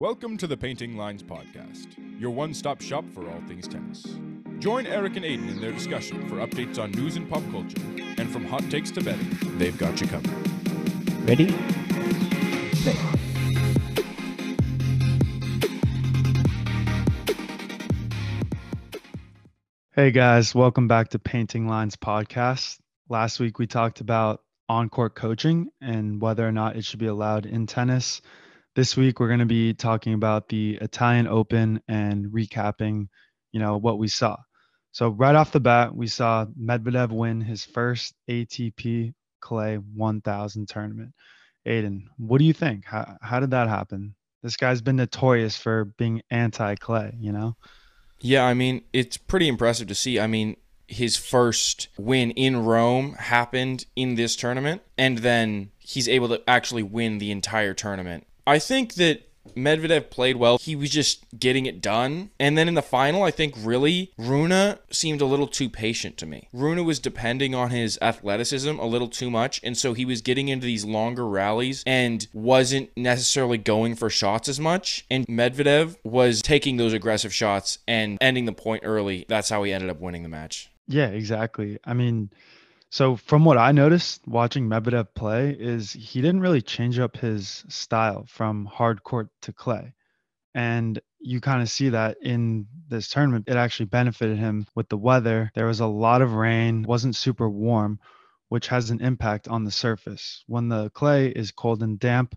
Welcome to the Painting Lines Podcast, your one stop shop for all things tennis. Join Erik and Aidan in their discussion for updates on news and pop culture, and from hot takes to betting, they've got you covered. Ready? Play. Hey guys, welcome back to Painting Lines Podcast. Last week we talked about on court coaching and whether or not it should be allowed in tennis. This week we're going to be talking about the Italian Open and recapping, you know, what we saw. So right off the bat, we saw Medvedev win his first ATP Clay 1000 tournament. Aidan, what do you think? How, how did that happen? This guy's been notorious for being anti Clay, you know? Yeah, I mean, it's pretty impressive to see. I mean, his first win in Rome happened in this tournament, and then he's able to actually win the entire tournament. I think that Medvedev played well. He was just getting it done. And then in the final, I think really Rune seemed a little too patient to me. Rune was depending on his athleticism a little too much. And so he was getting into these longer rallies and wasn't necessarily going for shots as much. And Medvedev was taking those aggressive shots and ending the point early. That's how he ended up winning the match. Yeah, exactly. I mean, so from what I noticed watching Medvedev play is he didn't really change up his style from hard court to clay. And you kind of see that in this tournament. It actually benefited him with the weather. There was a lot of rain, wasn't super warm, which has an impact on the surface. When the clay is cold and damp,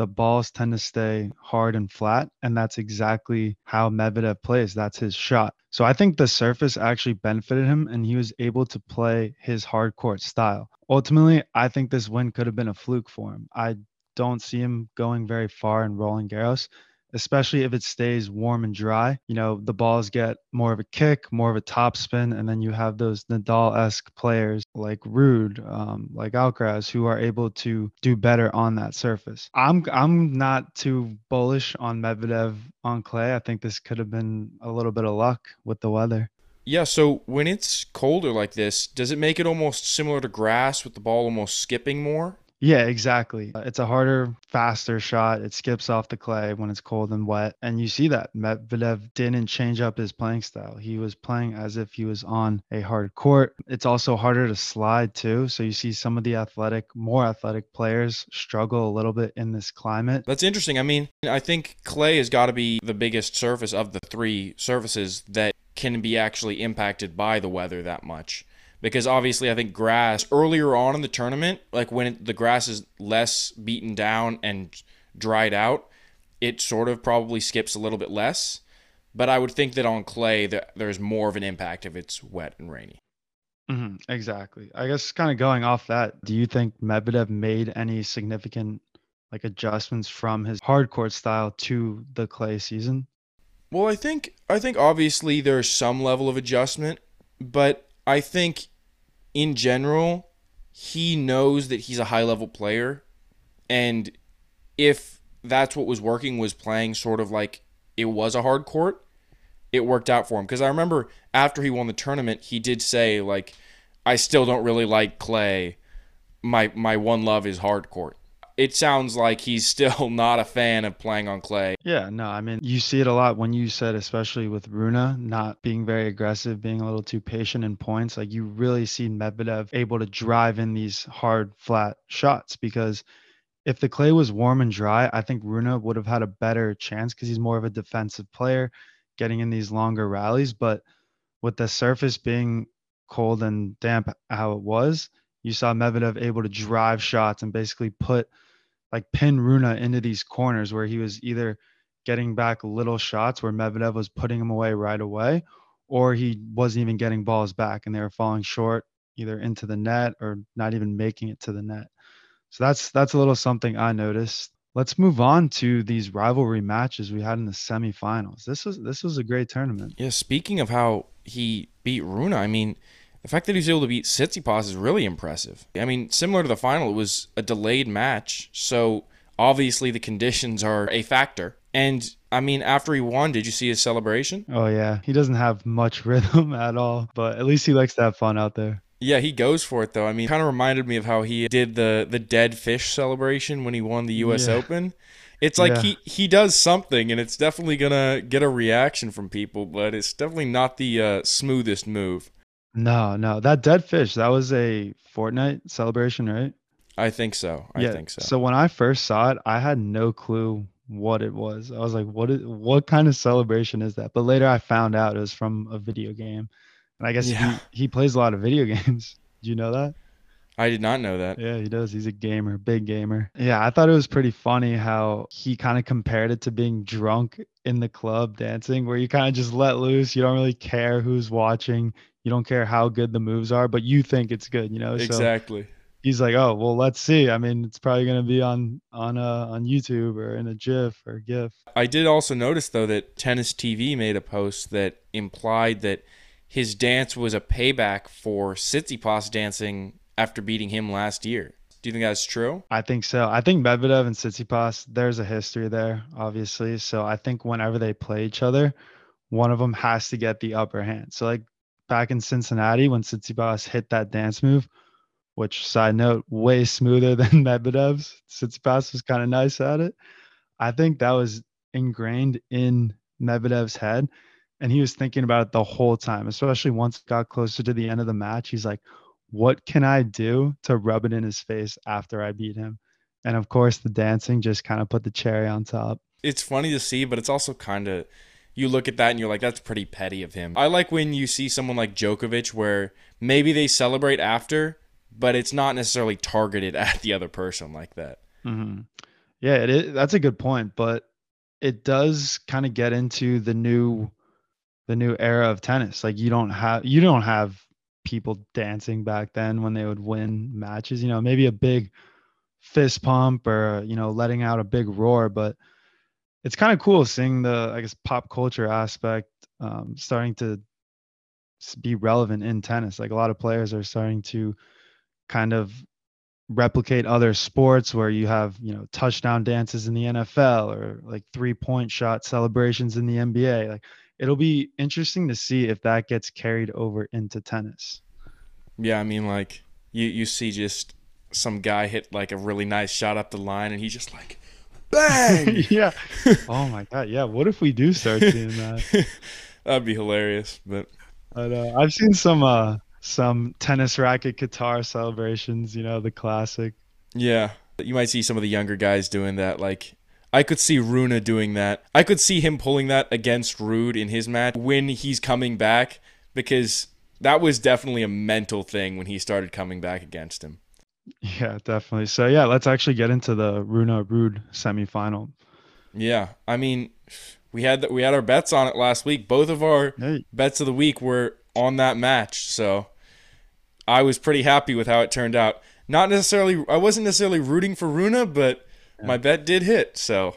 the balls tend to stay hard and flat. And that's exactly how Medvedev plays. That's his shot. So I think the surface actually benefited him and he was able to play his hard court style. Ultimately, I think this win could have been a fluke for him. I don't see him going very far in Roland Garros especially if it stays warm and dry. You know, the balls get more of a kick, more of a top spin, and then you have those Nadal esque players like Ruud, um, like Alcaraz, who are able to do better on that surface. I'm I'm not too bullish on Medvedev on clay. I think this could have been a little bit of luck with the weather. Yeah, so when it's colder like this, does it make it almost similar to grass with the ball almost skipping more? Yeah, exactly. It's a harder, faster shot. It skips off the clay when it's cold and wet. And you see that Medvedev didn't change up his playing style. He was playing as if he was on a hard court. It's also harder to slide too. So you see some of the athletic, more athletic players struggle a little bit in this climate. That's interesting. I mean, I think clay has got to be the biggest surface of the three surfaces that can be actually impacted by the weather that much. Because obviously, I think grass earlier on in the tournament, like when it, the grass is less beaten down and dried out, it sort of probably skips a little bit less. But I would think that on clay, that there's more of an impact if it's wet and rainy. Mm-hmm, exactly. I guess kind of going off that, do you think Medvedev made any significant like adjustments from his hard court style to the clay season? Well, I think I think obviously there's some level of adjustment, but I think in general he knows that he's a high level player and if that's what was working was playing sort of like it was a hard court, it worked out for him because I remember after he won the tournament, he did say like I still don't really like clay. My my one love is hard court. It sounds like he's still not a fan of playing on clay. Yeah, no, I mean, you see it a lot when you said, especially with Rune, not being very aggressive, being a little too patient in points. Like you really see Medvedev able to drive in these hard, flat shots because if the clay was warm and dry, I think Rune would have had a better chance because he's more of a defensive player getting in these longer rallies. But with the surface being cold and damp how it was, you saw Medvedev able to drive shots and basically put like pin Rune into these corners where he was either getting back little shots where Medvedev was putting him away right away, or he wasn't even getting balls back and they were falling short either into the net or not even making it to the net. So that's that's a little something I noticed. Let's move on to these rivalry matches we had in the semifinals. This was this was a great tournament. Yeah, speaking of how he beat Rune, I mean, the fact that he was able to beat Tsitsipas is really impressive. I mean, similar to the final, it was a delayed match, so obviously the conditions are a factor. And I mean, after he won, did you see his celebration? Oh yeah, he doesn't have much rhythm at all, but at least he likes to have fun out there. Yeah, he goes for it though. I mean, kind of reminded me of how he did the the dead fish celebration when he won the U.S. Yeah. Open. It's like Yeah. he he does something, and it's definitely gonna get a reaction from people, but it's definitely not the uh, smoothest move. No, no, that dead fish, that was a Fortnite celebration, right? I think so. I yeah. think so. So when I first saw it, I had no clue what it was. I was like, what is what kind of celebration is that? But later I found out it was from a video game. And I guess Yeah. he, he plays a lot of video games. Do you know that? I did not know that. Yeah, he does. He's a gamer, big gamer. Yeah, I thought it was pretty funny how he kind of compared it to being drunk in the club dancing, where you kind of just let loose. You don't really care who's watching. You don't care how good the moves are, but you think it's good, you know? So Exactly. he's like, "Oh, well, let's see. I mean, it's probably gonna be on on uh on YouTube or in a GIF or GIF." I did also notice though that Tennis TV made a post that implied that his dance was a payback for Tsitsipas dancing after beating him last year. Do you think that's true? I think so. I think Medvedev and Tsitsipas, there's a history there, obviously. So I think whenever they play each other, one of them has to get the upper hand. So like back in Cincinnati when Tsitsipas hit that dance move, which side note, way smoother than Medvedev's. Tsitsipas was kind of nice at it. I think that was ingrained in Medvedev's head. And he was thinking about it the whole time, especially once it got closer to the end of the match. He's like, what can I do to rub it in his face after I beat him? And of course, the dancing just kind of put the cherry on top. It's funny to see, but it's also kind of you look at that and you're like, that's pretty petty of him. I like when you see someone like Djokovic where maybe they celebrate after, but it's not necessarily targeted at the other person like that. hmm Yeah, it is, that's a good point, but it does kind of get into the new, the new era of tennis. Like you don't have you don't have people dancing back then when they would win matches. You know, maybe a big fist pump or you know letting out a big roar, but it's kind of cool seeing the I guess pop culture aspect um, starting to be relevant in tennis. Like a lot of players are starting to kind of replicate other sports where you have you know touchdown dances in the NFL or like three point shot celebrations in the NBA. Like it'll be interesting to see if that gets carried over into tennis. Yeah, I mean, like you you see just some guy hit like a really nice shot up the line, and he's just like, bang. yeah. Oh my god. Yeah. What if we do start seeing that? That'd be hilarious. But But uh, I've seen some uh some tennis racket guitar celebrations. You know the classic. yeah, you might see some of the younger guys doing that. Like I could see Rune doing that. I could see him pulling that against Ruud in his match when he's coming back because that was definitely a mental thing when he started coming back against him. Yeah, definitely. So yeah, let's actually get into the Rune Ruud semifinal. Yeah, I mean, we had we had our bets on it last week. Both of our Hey, bets of the week were on that match, so I was pretty happy with how it turned out. Not necessarily, I wasn't necessarily rooting for Rune, but my bet did hit. So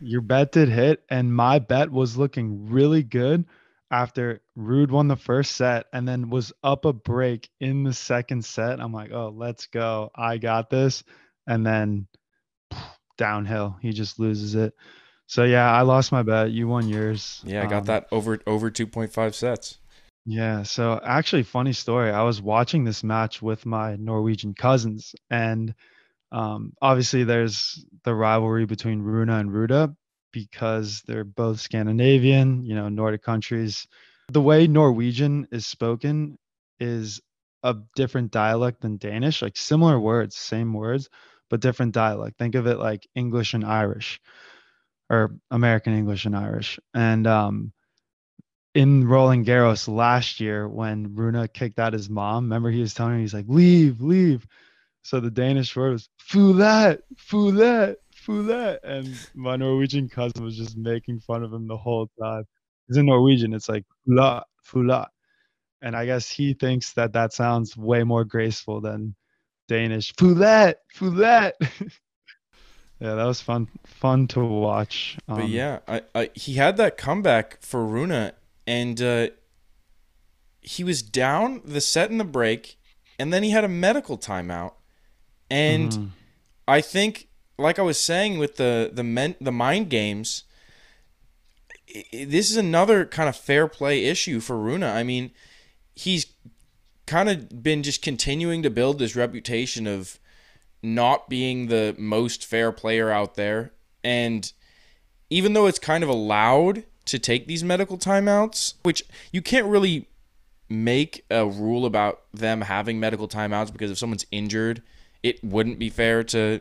your bet did hit, and my bet was looking really good after Ruud won the first set and then was up a break in the second set. I'm like, oh, let's go. I got this. And then downhill, he just loses it. So yeah, I lost my bet. You won yours. yeah, I got Um, that over over two point five sets. Yeah, so actually, funny story. I was watching this match with my Norwegian cousins, and um, obviously, there's the rivalry between Rune and Ruda because they're both Scandinavian, you know, Nordic countries. The way Norwegian is spoken is a different dialect than Danish, like similar words, same words, but different dialect. Think of it like English and Irish, or American English and Irish, and um, in Roland Garros last year when Rune kicked out his mom. Remember, he was telling her, he's like, leave, leave. So the Danish word was foulet, foulet, foulet. And my Norwegian cousin was just making fun of him the whole time. Because in Norwegian, it's like foulet, foulet. And I guess he thinks that that sounds way more graceful than Danish. Foulet, foulet. yeah, that was fun, fun to watch. But Um, yeah, I, I he had that comeback for Rune, and uh, he was down the set in the break, and then he had a medical timeout, and. mhm. I think, like I was saying with the the men, the mind games, this is another kind of fair play issue for Rune. I mean, he's kind of been just continuing to build this reputation of not being the most fair player out there, And even though it's kind of allowed to take these medical timeouts, which you can't really make a rule about them having medical timeouts because if someone's injured, it wouldn't be fair to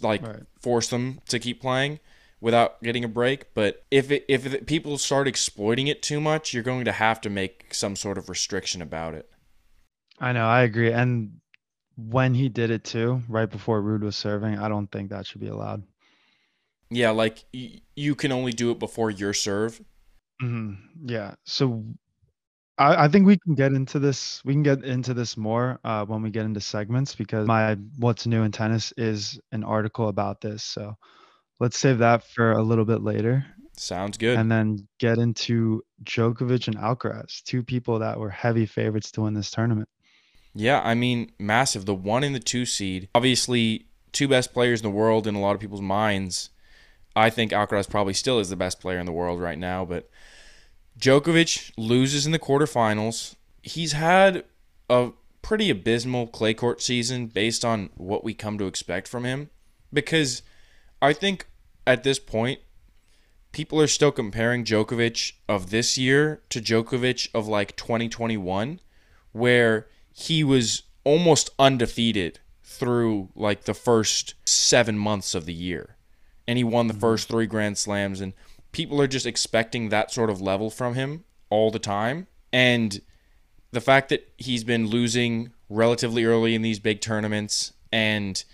like Right. force them to keep playing without getting a break. But if it, if it, people start exploiting it too much, you're going to have to make some sort of restriction about it. I know, I agree. And when he did it too, right before Ruud was serving, I don't think that should be allowed. Yeah, like y- you can only do it before your serve. hmm Yeah. So I, I think we can get into this. We can get into this more uh, when we get into segments because my what's new in tennis is an article about this. So let's save that for a little bit later, Sounds good. and then get into Djokovic and Alcaraz, two people that were heavy favorites to win this tournament. Yeah, I mean, massive. The one and the two seed. Obviously, two best players in the world in a lot of people's minds. I think Alcaraz probably still is the best player in the world right now, but Djokovic loses in the quarterfinals. He's had a pretty abysmal clay court season based on what we come to expect from him. Because I think at this point people are still comparing Djokovic of this year to Djokovic of like 2021 where he was almost undefeated through like the first 7 months of the year. And he won the mm-hmm. first 3 grand slams and people are just expecting that sort of level from him all the time and the fact that he's been losing relatively early in these big tournaments and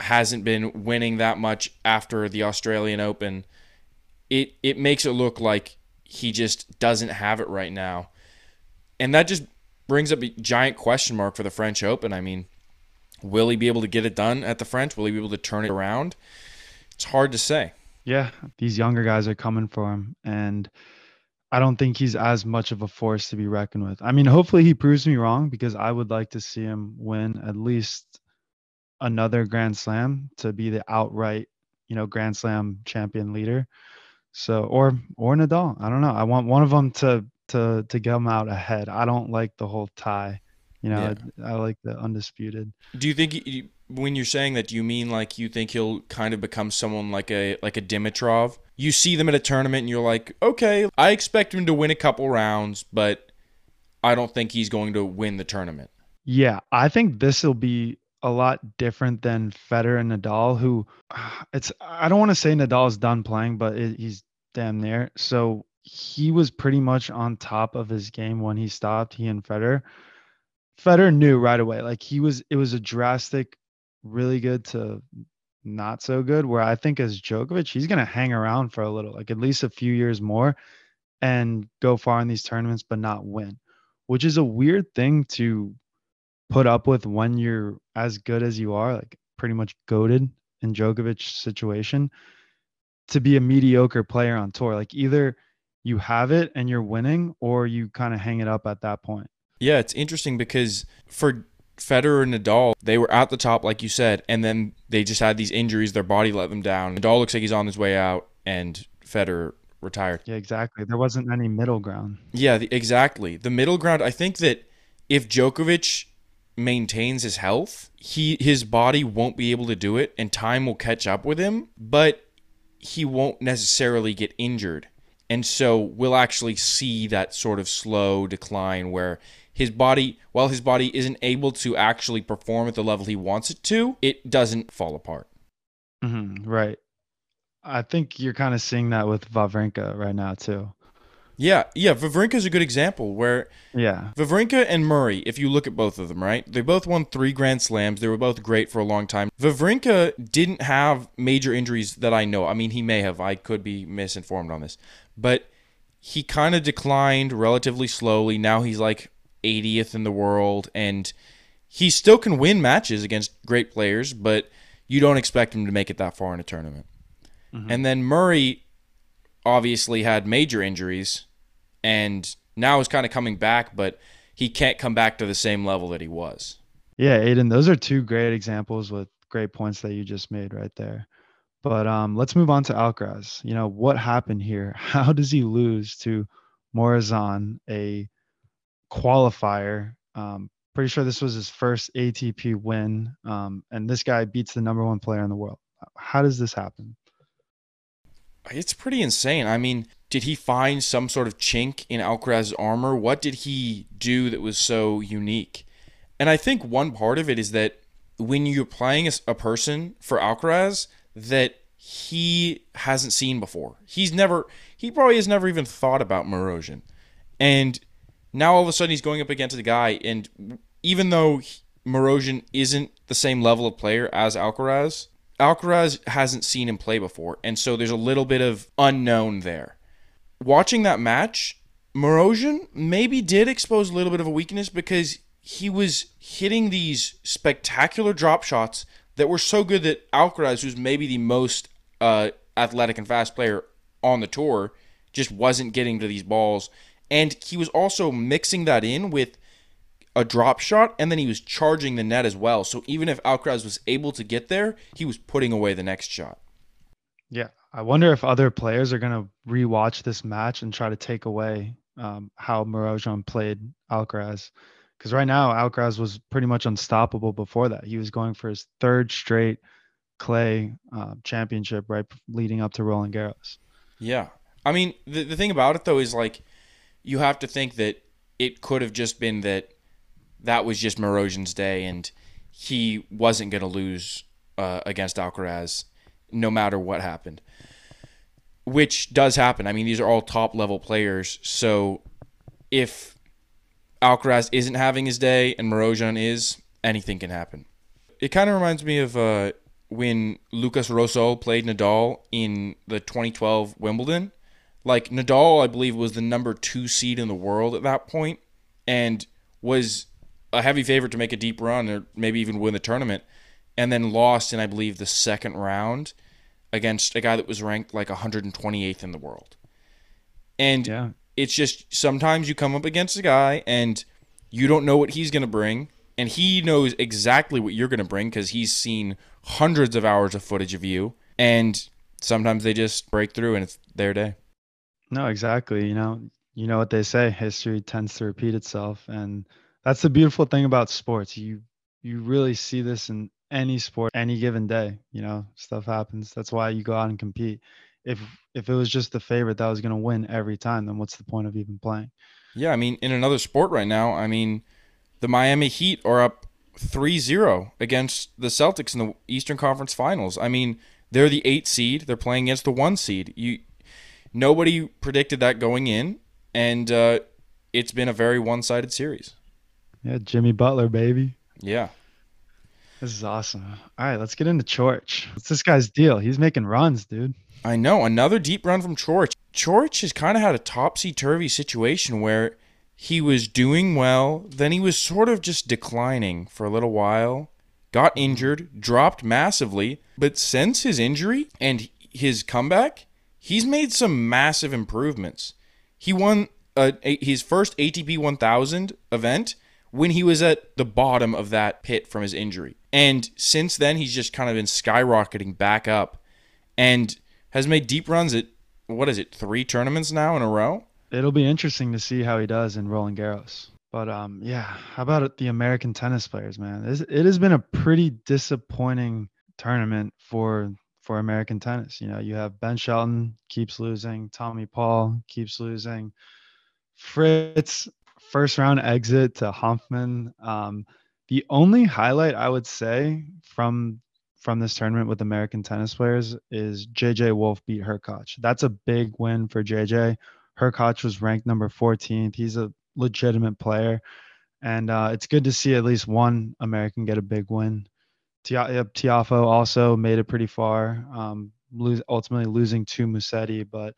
hasn't been winning that much after the Australian Open, it it makes it look like he just doesn't have it right now. And that just brings up a giant question mark for the French Open. I mean, will he be able to get it done at the French? Will he be able to turn it around? It's hard to say. Yeah, these younger guys are coming for him, and I don't think he's as much of a force to be reckoned with. I mean, hopefully he proves me wrong because I would like to see him win at least another Grand Slam to be the outright, you know, Grand Slam champion leader. So, or or Nadal. I don't know. I want one of them to to to come out ahead. I don't like the whole tie. You know, I, I like the undisputed. Do you think he- when you're saying that, do you mean like you think he'll kind of become someone like a like a Dimitrov? You see them at a tournament and you're like, okay, I expect him to win a couple rounds, but I don't think he's going to win the tournament. Yeah, I think this will be a lot different than Federer and Nadal, who it's I don't want to say Nadal's done playing, but it, he's damn near. So he was pretty much on top of his game when he stopped. He and Federer. Federer knew right away, like he was. It was a drastic, really good to not so good. Where I think as Djokovic, he's gonna hang around for a little, like at least a few years more, and go far in these tournaments, but not win, which is a weird thing to put up with when you're as good as you are, like pretty much goaded in Djokovic's situation, to be a mediocre player on tour. Like either you have it and you're winning, or you kind of hang it up at that point. Yeah, it's interesting because for Federer and Nadal, they were at the top, like you said, and then they just had these injuries. Their body let them down. Nadal looks like he's on his way out, and Federer retired. Yeah, exactly. There wasn't any middle ground. Yeah, the, exactly. The middle ground. I think that if Djokovic maintains his health, he his body won't be able to do it, and time will catch up with him. But he won't necessarily get injured, and so we'll actually see that sort of slow decline where his body, while his body isn't able to actually perform at the level he wants it to, it doesn't fall apart. hmm right. I think you're kind of seeing that with Wawrinka right now too. Yeah, yeah. Wawrinka's a good example where Yeah. Wawrinka and Murray, if you look at both of them, right? They both won three Grand Slams. They were both great for a long time. Wawrinka didn't have major injuries that I know. I mean, he may have. I could be misinformed on this. But he kind of declined relatively slowly. Now he's like 80th in the world, and he still can win matches against great players, but you don't expect him to make it that far in a tournament. And then Murray obviously had major injuries and now is kind of coming back, but he can't come back to the same level that he was. Yeah, Aidan, those are two great examples with great points that you just made right there. But um, let's move on to Alcaraz. You know, what happened here? How does he lose to Marozsan, a qualifier? Um, pretty sure this was his first ATP win. Um, and this guy beats the number one player in the world. How does this happen? it's pretty insane. I mean, did he find some sort of chink in Alcaraz's armor? What did he do that was so unique? And I think one part of it is that when you're playing a, person for Alcaraz that he hasn't seen before, he's never, he probably has never even thought about Marozsan. And now all of a sudden he's going up against a guy, and even though Marozsan isn't the same level of player as Alcaraz, Alcaraz hasn't seen him play before, and so there's a little bit of unknown there. Watching that match, Marozsan maybe did expose a little bit of a weakness because he was hitting these spectacular drop shots that were so good that Alcaraz, who's maybe the most uh, athletic and fast player on the tour, just wasn't getting to these balls. And he was also mixing that in with a drop shot, and then he was charging the net as well. So even if Alcaraz was able to get there, he was putting away the next shot. Yeah, I wonder if other players are gonna rewatch this match and try to take away um, how Marozsan played Alcaraz, because right now Alcaraz was pretty much unstoppable before that. He was going for his third straight clay uh, championship, right, leading up to Roland Garros. Yeah, I mean the the thing about it though is like you have to think that it could have just been that that was just Marozsan's day, and he wasn't going to lose uh, against Alcaraz no matter what happened. Which does happen. I mean, these are all top level players. So if Alcaraz isn't having his day and Marozsan is, anything can happen. It kind of reminds me of uh, when Lukas Rosol played Nadal in the 2012 Wimbledon. Like Nadal, I believe, was the number two seed in the world at that point, and was a heavy favorite to make a deep run or maybe even win the tournament, and then lost in I believe the second round against a guy that was ranked like 128th in the world. And yeah. it's just sometimes you come up against a guy and you don't know what he's going to bring, and he knows exactly what you're going to bring because he's seen hundreds of hours of footage of you, and sometimes they just break through and it's their day. No, exactly. You know, you know what they say: history tends to repeat itself, and that's the beautiful thing about sports. You you really see this in any sport, any given day. You know, stuff happens. That's why you go out and compete. If if it was just the favorite that was going to win every time, then what's the point of even playing? Yeah, I mean, in another sport right now, I mean, the Miami Heat are up 3-0 against the Celtics in the Eastern Conference Finals. I mean, they're the 8 seed, they're playing against the 1 seed. You nobody predicted that going in, and uh, it's been a very one-sided series. Yeah, Jimmy Butler, baby. Yeah. This is awesome. All right, let's get into Coric. What's this guy's deal? He's making runs, dude. I know. Another deep run from Coric. Chorch has kind of had a topsy turvy situation where he was doing well, then he was sort of just declining for a little while, got injured, dropped massively. But since his injury and his comeback, he's made some massive improvements. He won uh, his first ATP 1000 event when he was at the bottom of that pit from his injury. And since then, he's just kind of been skyrocketing back up and has made deep runs at, what is it, three tournaments now in a row? It'll be interesting to see how he does in Roland Garros. But um, yeah, how about the American tennis players, man? It has been a pretty disappointing tournament for for American tennis. You know, you have Ben Shelton keeps losing, Tommy Paul keeps losing, Fritz first round exit to Hanfmann. Um, the only highlight I would say from from this tournament with American tennis players is JJ Wolf beat Hurkacz. That's a big win for JJ. Hurkacz was ranked number 14th. He's a legitimate player, and uh, it's good to see at least one American get a big win. Tiafoe also made it pretty far, um, lose, ultimately losing to Musetti, but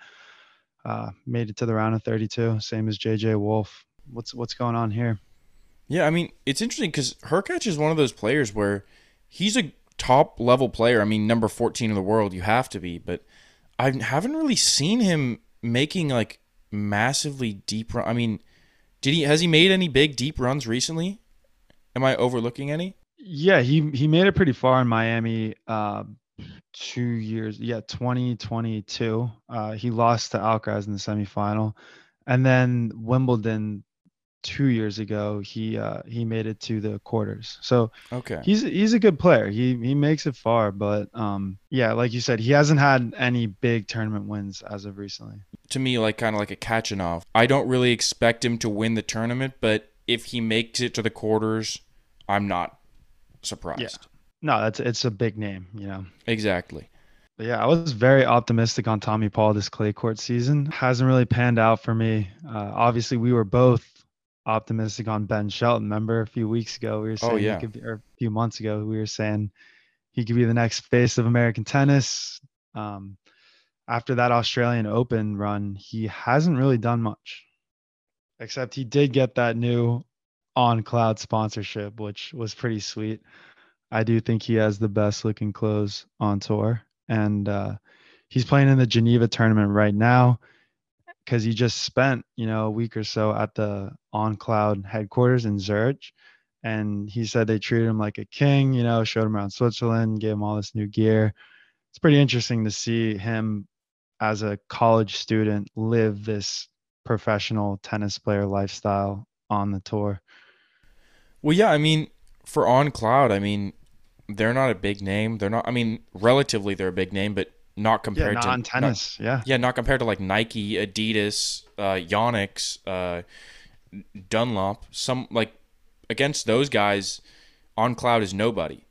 uh, made it to the round of 32, same as JJ Wolf what's what's going on here? Yeah, I mean, it's interesting because Hurkacz is one of those players where he's a top level player. I mean, number 14 in the world, you have to be, but I haven't really seen him making like massively deep run. I mean, did he has he made any big deep runs recently? Am I overlooking any? Yeah, he he made it pretty far in Miami uh, two years. Yeah, 2022. Uh, he lost to Alcaraz in the semifinal. And then Wimbledon two years ago he uh, he made it to the quarters. So Okay. he's he's a good player. He he makes it far, but um yeah, like you said, he hasn't had any big tournament wins as of recently. to me like kind of like a Khachanov. I don't really expect him to win the tournament, but if he makes it to the quarters, I'm not surprised. Yeah. No, that's it's a big name, you know. Exactly. But yeah, I was very optimistic on Tommy Paul this clay court season. Hasn't really panned out for me. Uh, obviously, we were both optimistic on Ben Shelton. Remember a few weeks ago we were saying Oh, yeah. he could be, or a few months ago we were saying he could be the next face of American tennis. Um, after that Australian Open run, he hasn't really done much, except he did get that new on cloud sponsorship, which was pretty sweet. I do think he has the best looking clothes on tour, and uh, he's playing in the Geneva tournament right now because he just spent you know a week or so at the on cloud headquarters in Zurich, and he said they treated him like a king. You know, showed him around Switzerland, gave him all this new gear. It's pretty interesting to see him as a college student live this professional tennis player lifestyle on the tour. Well, yeah, I mean, for On Cloud, I mean, they're not a big name. They're not. I mean, relatively, they're a big name, but not Yeah, compared not to on tennis. yeah. Yeah, not compared to like Nike, Adidas, uh, Yonex, uh, Dunlop. Some like against those guys, On Cloud is nobody.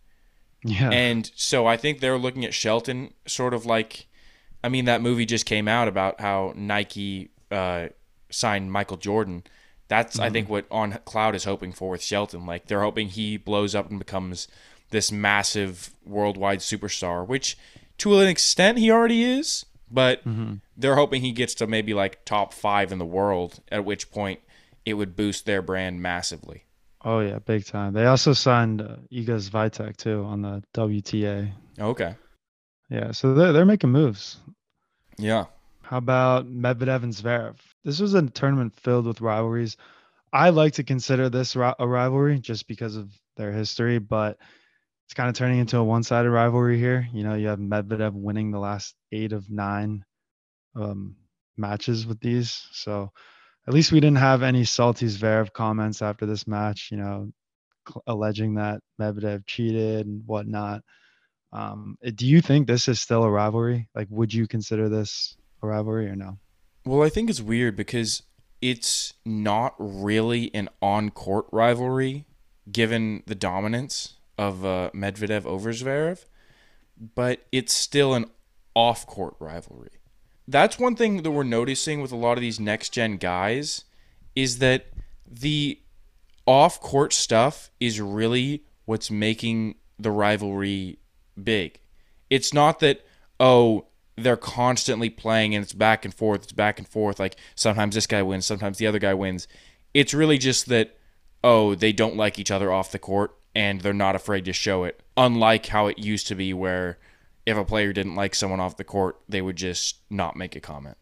Yeah. And so I think they're looking at Shelton sort of like, I mean, that movie just came out about how Nike uh, signed Michael Jordan. That's I think what On Cloud is hoping for with Shelton. Like they're hoping he blows up and becomes this massive worldwide superstar, which to an extent he already is. But they're hoping he gets to maybe like top five in the world. At which point it would boost their brand massively. Oh yeah, big time. They also signed uh, Iga Swiatek too on the WTA. Okay. Yeah, so they're they're making moves. Yeah. How about Medvedev and Zverev? This was a tournament filled with rivalries. I like to consider this a rivalry just because of their history, but it's kind of turning into a one-sided rivalry here. You know, you have Medvedev winning the last eight of nine um, matches with these, so at least we didn't have any salty Zverev comments after this match. You know, alleging that Medvedev cheated and whatnot. Um, uh, do you think this is still a rivalry? Like, would you consider this a rivalry or no? Well, I think it's weird because it's not really an on-court rivalry, given the dominance of uh, Medvedev over Zverev, but it's still an off-court rivalry. That's one thing that we're noticing with a lot of these next-gen guys is that the off-court stuff is really what's making the rivalry big. It's not that oh they're constantly playing and it's back and forth, it's back and forth. Like sometimes this guy wins, sometimes the other guy wins. It's really just that, oh, they don't like each other off the court and they're not afraid to show it. Unlike how it used to be, where if a player didn't like someone off the court, they would just not make a comment.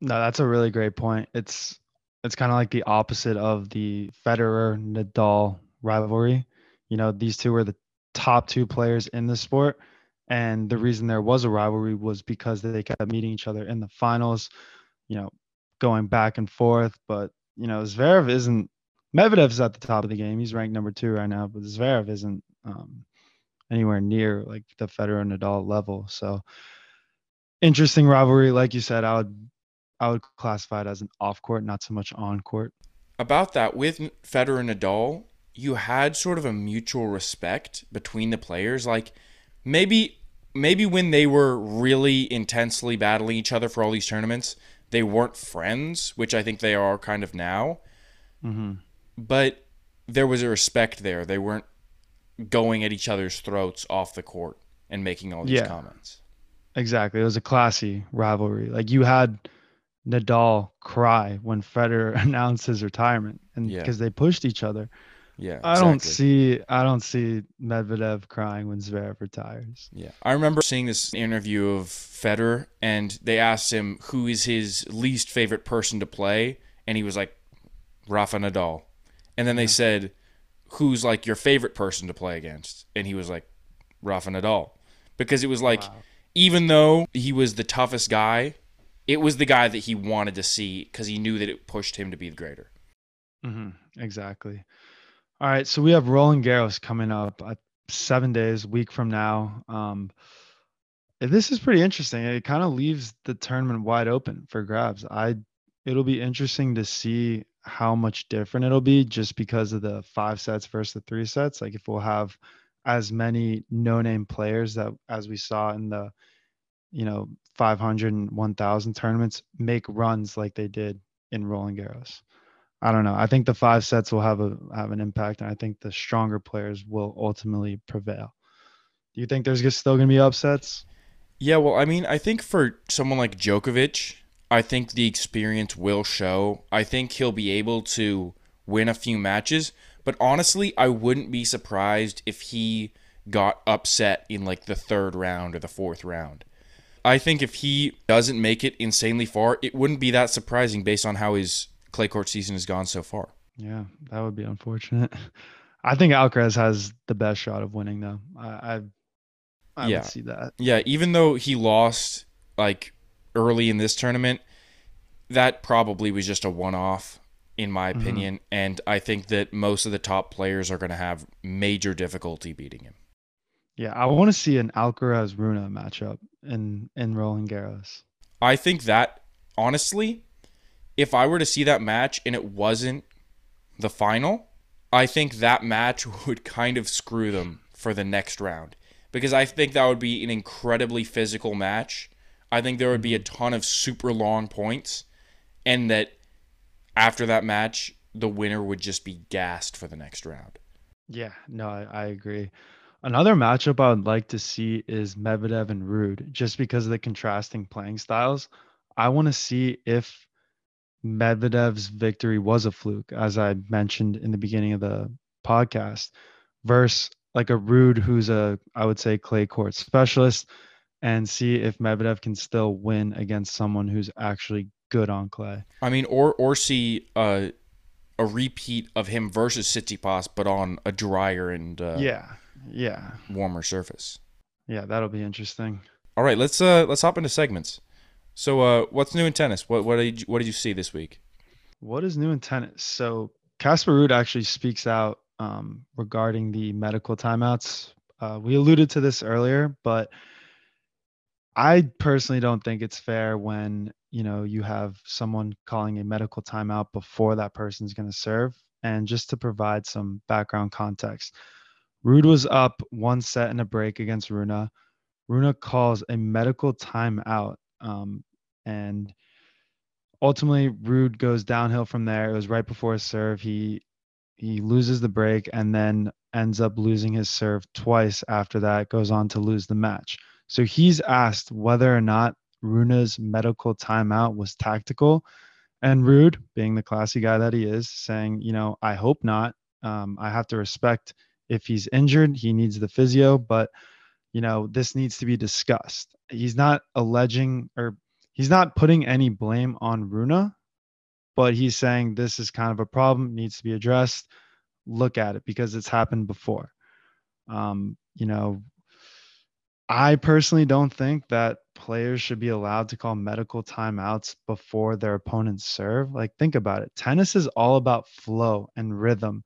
No, that's a really great point. It's it's kind of like the opposite of the Federer Nadal rivalry. You know, these two were the top two players in the sport, and the reason there was a rivalry was because they kept meeting each other in the finals. You know, going back and forth. But you know, Zverev isn't. Medvedev's at the top of the game. He's ranked number two right now, but Zverev isn't um, anywhere near like the Federer Nadal level. So interesting rivalry. Like you said, I would I would classify it as an off court, not so much on court. About that, with Federer and Nadal, you had sort of a mutual respect between the players. Like maybe maybe when they were really intensely battling each other for all these tournaments, they weren't friends, which I think they are kind of now. Mm-hmm. But there was a respect there. They weren't going at each other's throats off the court and making all these Yeah. comments. Exactly. It was a classy rivalry. Like you had Nadal cry when Federer announced his retirement, and Yeah. because they pushed each other. Yeah, I don't see I don't see Medvedev crying when Zverev retires. Yeah. I remember seeing this interview of Federer and they asked him who is his least favorite person to play and he was like Rafa Nadal. And then they said who's like your favorite person to play against and he was like Rafa Nadal because it was like even though he was the toughest guy, it was the guy that he wanted to see cuz he knew that it pushed him to be the greater. hmm Exactly. All right, so we have Roland Garros coming up uh, seven days, week from now. Um, this is pretty interesting. It kind of leaves the tournament wide open for grabs. I, it'll be interesting to see how much different it'll be just because of the five sets versus the three sets. Like if we'll have as many no-name players that as we saw in the, you know, 500 and 1000 tournaments make runs like they did in Roland Garros. I don't know. I think the five sets will have a have an impact, and I think the stronger players will ultimately prevail. Do you think there's still going to be upsets? Yeah, well, I mean, I think for someone like Djokovic, I think the experience will show. I think he'll be able to win a few matches, but honestly, I wouldn't be surprised if he got upset in like the third round or the fourth round. I think if he doesn't make it insanely far, it wouldn't be that surprising based on how his clay court season has gone so far. Yeah, that would be unfortunate. I think Alcaraz has the best shot of winning, though. I, I, I Yeah. would see that. Yeah, even though he lost like early in this tournament, that probably was just a one off, in my Mhm. opinion. And I think that most of the top players are going to have major difficulty beating him. Yeah, I want to see an Alcaraz Rune matchup in in Roland Garros. I think that, honestly, if I were to see that match and it wasn't the final, I think that match would kind of screw them for the next round. Because I think that would be an incredibly physical match. I think there would be a mm-hmm. ton of super long points, and that after that match, the winner would just be gassed for the next round. Yeah, no, I, I agree. Another matchup I would like to see is Medvedev and Ruud, just because of the contrasting playing styles. I want to see if Medvedev's victory was a fluke, as I mentioned in the beginning of the podcast, versus like a Ruud who's a, I would say, clay court specialist, and see if Medvedev can still win against someone who's actually good on clay. I mean, or or see uh, a repeat of him versus Tsitsipas, but on a drier and uh, Yeah, yeah, warmer surface. yeah, that'll be interesting. All right, let's uh let's hop into segments. So uh what's new in tennis? What what did you, what did you see this week? What is new in tennis? So Casper Ruud actually speaks out um, regarding the medical timeouts. Uh, we alluded to this earlier, but I personally don't think it's fair when you know you have someone calling a medical timeout before that person's going to serve. And just to provide some background context, Ruud was up one set in a break against Rune. Rune calls a medical timeout, um, and ultimately Ruud goes downhill from there. It was right before his serve. He he loses the break and then ends up losing his serve twice after that, goes on to lose the match. So he's asked whether or not Rune's medical timeout was tactical. And Ruud, being the classy guy that he is, saying, you know, I hope not. Um, I have to respect if he's injured, he needs the physio, but you know, this needs to be discussed. He's not alleging or he's not putting any blame on Rune, but he's saying this is kind of a problem, needs to be addressed. Look at it because it's happened before. Um, you know, I personally don't think that players should be allowed to call medical timeouts before their opponents serve. Like, think about it. Tennis is all about flow and rhythm.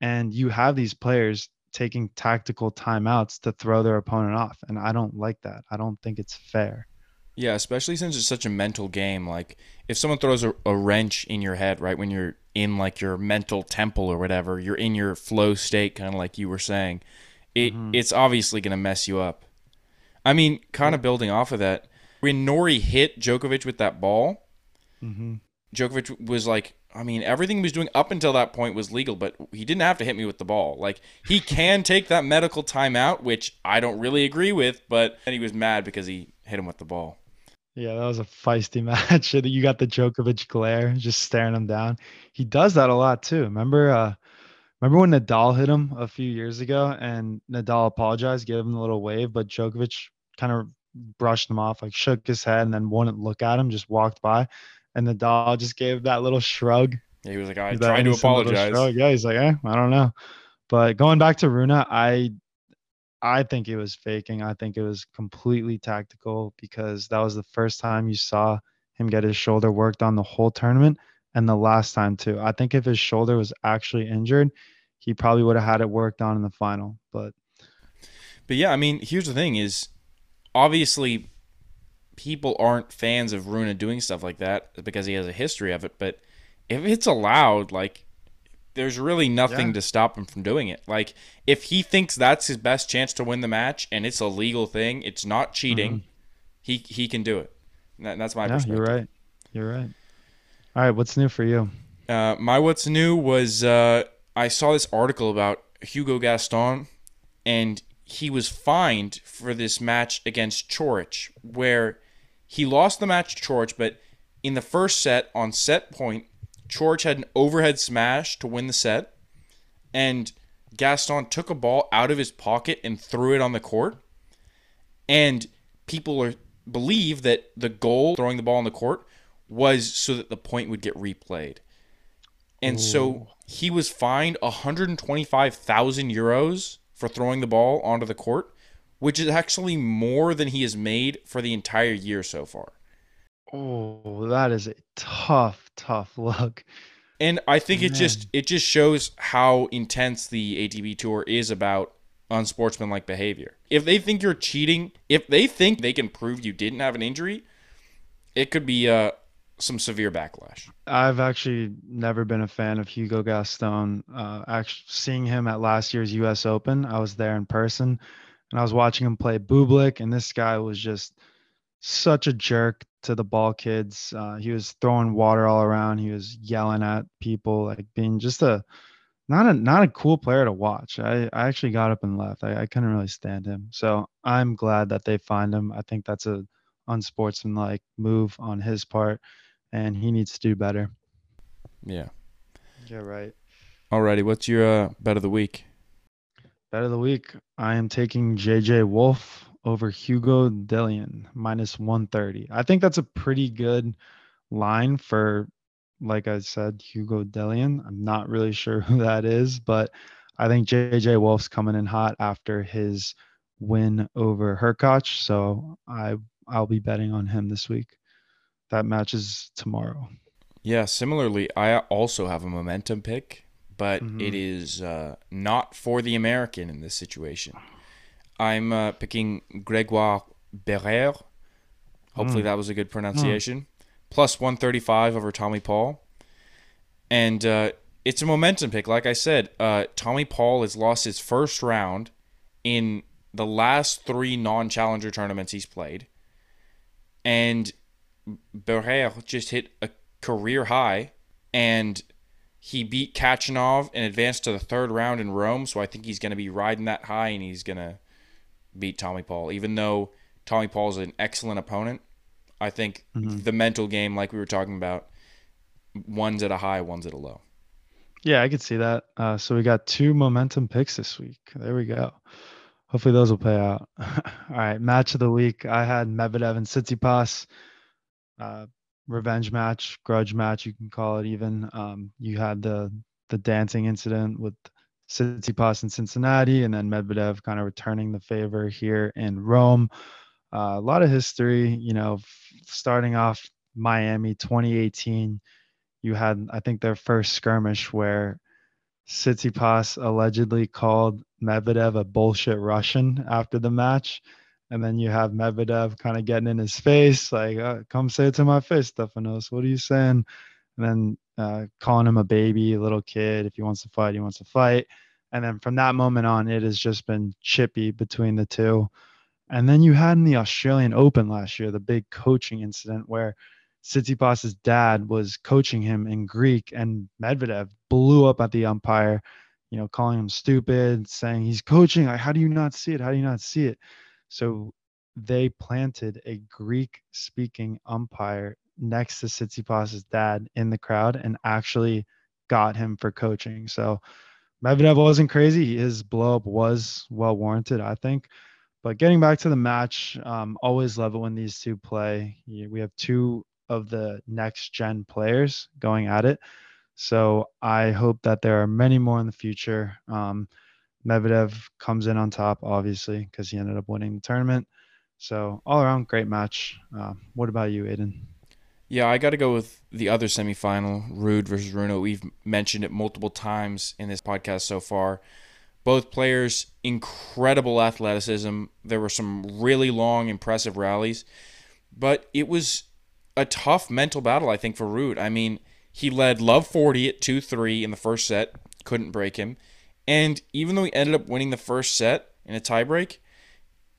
And you have these players taking tactical timeouts to throw their opponent off. And I don't like that. I don't think it's fair. Yeah, especially since it's such a mental game. Like if someone throws a, a wrench in your head, right, when you're in like your mental temple or whatever, you're in your flow state, kind of like you were saying. It Mhm. it's obviously gonna mess you up. I mean, kind of building off of that, when Norrie hit Djokovic with that ball, Mm-hmm. Djokovic was like, I mean, everything he was doing up until that point was legal, but he didn't have to hit me with the ball. Like, he can take that medical timeout, which I don't really agree with, but then he was mad because he hit him with the ball. Yeah, that was a feisty match. You got the Djokovic glare, just staring him down. He does that a lot too. Remember, uh, remember when Nadal hit him a few years ago, and Nadal apologized, gave him a little wave, but Djokovic kind of brushed him off, like shook his head, and then wouldn't look at him, just walked by, and Nadal just gave that little shrug. Yeah, he was like, I that tried to apologize. Yeah, he's like, eh, I don't know. But going back to Rune, I I think it was faking. I think it was completely tactical because that was the first time you saw him get his shoulder worked on the whole tournament. and the last time too. I think if his shoulder was actually injured, he probably would have had it worked on in the final. But but yeah, I mean, here's the thing: is obviously people aren't fans of Rune doing stuff like that because he has a history of it. But if it's allowed, like, there's really nothing Yeah. to stop him from doing it. Like, if he thinks that's his best chance to win the match and it's a legal thing, it's not cheating, he he can do it. That, that's my Mm-hmm. yeah, perspective. you're right. You're right. All right, what's new for you? Uh, my what's new was uh, I saw this article about Hugo Gaston, and he was fined for this match against Coric, where he lost the match to Coric, but in the first set on set point, Coric had an overhead smash to win the set, and Gaston took a ball out of his pocket and threw it on the court, and people are believe that the goal throwing the ball on the court was so that the point would get replayed. And so he was fined 125,000 euros for throwing the ball onto the court, which is actually more than he has made for the entire year so far. Oh, that is a tough, tough look. And I think it just it just shows how intense the ATP tour is about unsportsmanlike behavior. If they think you're cheating, if they think they can prove you didn't have an injury, it could be uh, some severe backlash. I've actually never been a fan of Hugo Gaston. Uh, actually, seeing him at last year's U.S. Open, I was there in person, and I was watching him play Bublik, and this guy was just such a jerk to the ball kids. Uh, he was throwing water all around. He was yelling at people, like being just a not a not a cool player to watch. I, I actually got up and left. I, I couldn't really stand him. So I'm glad that they fined him. I think that's a unsportsmanlike move on his part, and he needs to do better. Yeah. Yeah, right. Alrighty, what's your uh, bet of the week? Bet of the week. I am taking JJ Wolf over Hugo Dellien minus 130. I think that's a pretty good line for, like I said, Hugo Dellien. I'm not really sure who that is, but I think JJ Wolf's coming in hot after his win over Hurkacz. So I I'll be betting on him this week. That match is tomorrow. Yeah, similarly, I also have a momentum pick, but Mhm. it is uh, not for the American in this situation. I'm uh, picking Gregoire Barrère. Hopefully, that was a good pronunciation. Plus 135 over Tommy Paul. And uh, it's a momentum pick. Like I said, uh, Tommy Paul has lost his first round in the last three non challenger tournaments he's played. And Barrère just hit a career high and he beat Khachanov and advanced to the third round in Rome. So I think he's going to be riding that high and he's going to beat Tommy Paul. Even though Tommy Paul is an excellent opponent, I think the mental game, like we were talking about, one's at a high, one's at a low. Yeah, I could see that. Uh, so we got two momentum picks this week. There we go. Hopefully those will pay out. All right, match of the week. I had Medvedev and Tsitsipas. Uh, revenge match, grudge match, you can call it even. Um, you had the the dancing incident with Tsitsipas in Cincinnati, and then Medvedev kind of returning the favor here in Rome. Uh, a lot of history, you know, f- starting off Miami 2018 you had I think their first skirmish where Tsitsipas allegedly called Medvedev a bullshit Russian after the match, and then you have Medvedev kind of getting in his face like, uh, "Come say it to my face, Stefanos. What are you saying?" And then uh, calling him a baby, little kid. If he wants to fight, he wants to fight. And then from that moment on, it has just been chippy between the two. And then you had in the Australian Open last year the big coaching incident where Tsitsipas's dad was coaching him in Greek, and Medvedev blew up at the umpire, you know, calling him stupid, saying he's coaching. How do you not see it? How do you not see it? So they planted a Greek-speaking umpire next to Tsitsipas's dad in the crowd and actually got him for coaching. So Medvedev wasn't crazy. His blow up was well warranted, I think. But getting back to the match, um, always love it when these two play. We have two of the next gen players going at it. So I hope that there are many more in the future. Um, Medvedev comes in on top, obviously, because he ended up winning the tournament. So all around, great match. Uh, what about you, Aidan? Yeah, I got to go with the other semifinal, Ruud versus Rune. We've mentioned it multiple times in this podcast so far. Both players, incredible athleticism. There were some really long, impressive rallies, but it was a tough mental battle, I think, for Ruud. I mean, he led Love 40 at 2 3 in the first set, couldn't break him. And even though he ended up winning the first set in a tiebreak,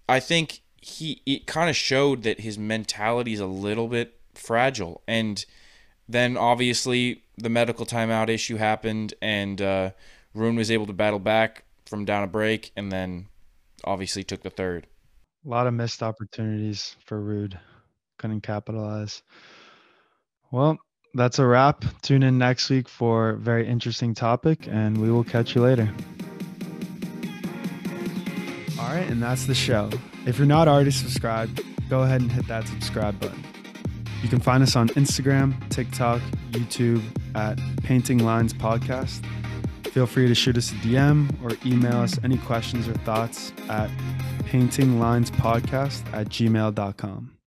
I think he it kind of showed that his mentality is a little bit fragile. And then obviously the medical timeout issue happened, and uh, Rune was able to battle back from down a break, and then obviously took the third. A lot of missed opportunities for Ruud. Couldn't capitalize. Well, that's a wrap. Tune in next week for a very interesting topic, and we will catch you later. All right, and that's the show. If you're not already subscribed, go ahead and hit that subscribe button. You can find us on Instagram, TikTok, YouTube at Painting Lines Podcast. Feel free to shoot us a DM or email us any questions or thoughts at paintinglinespodcast at gmail.com.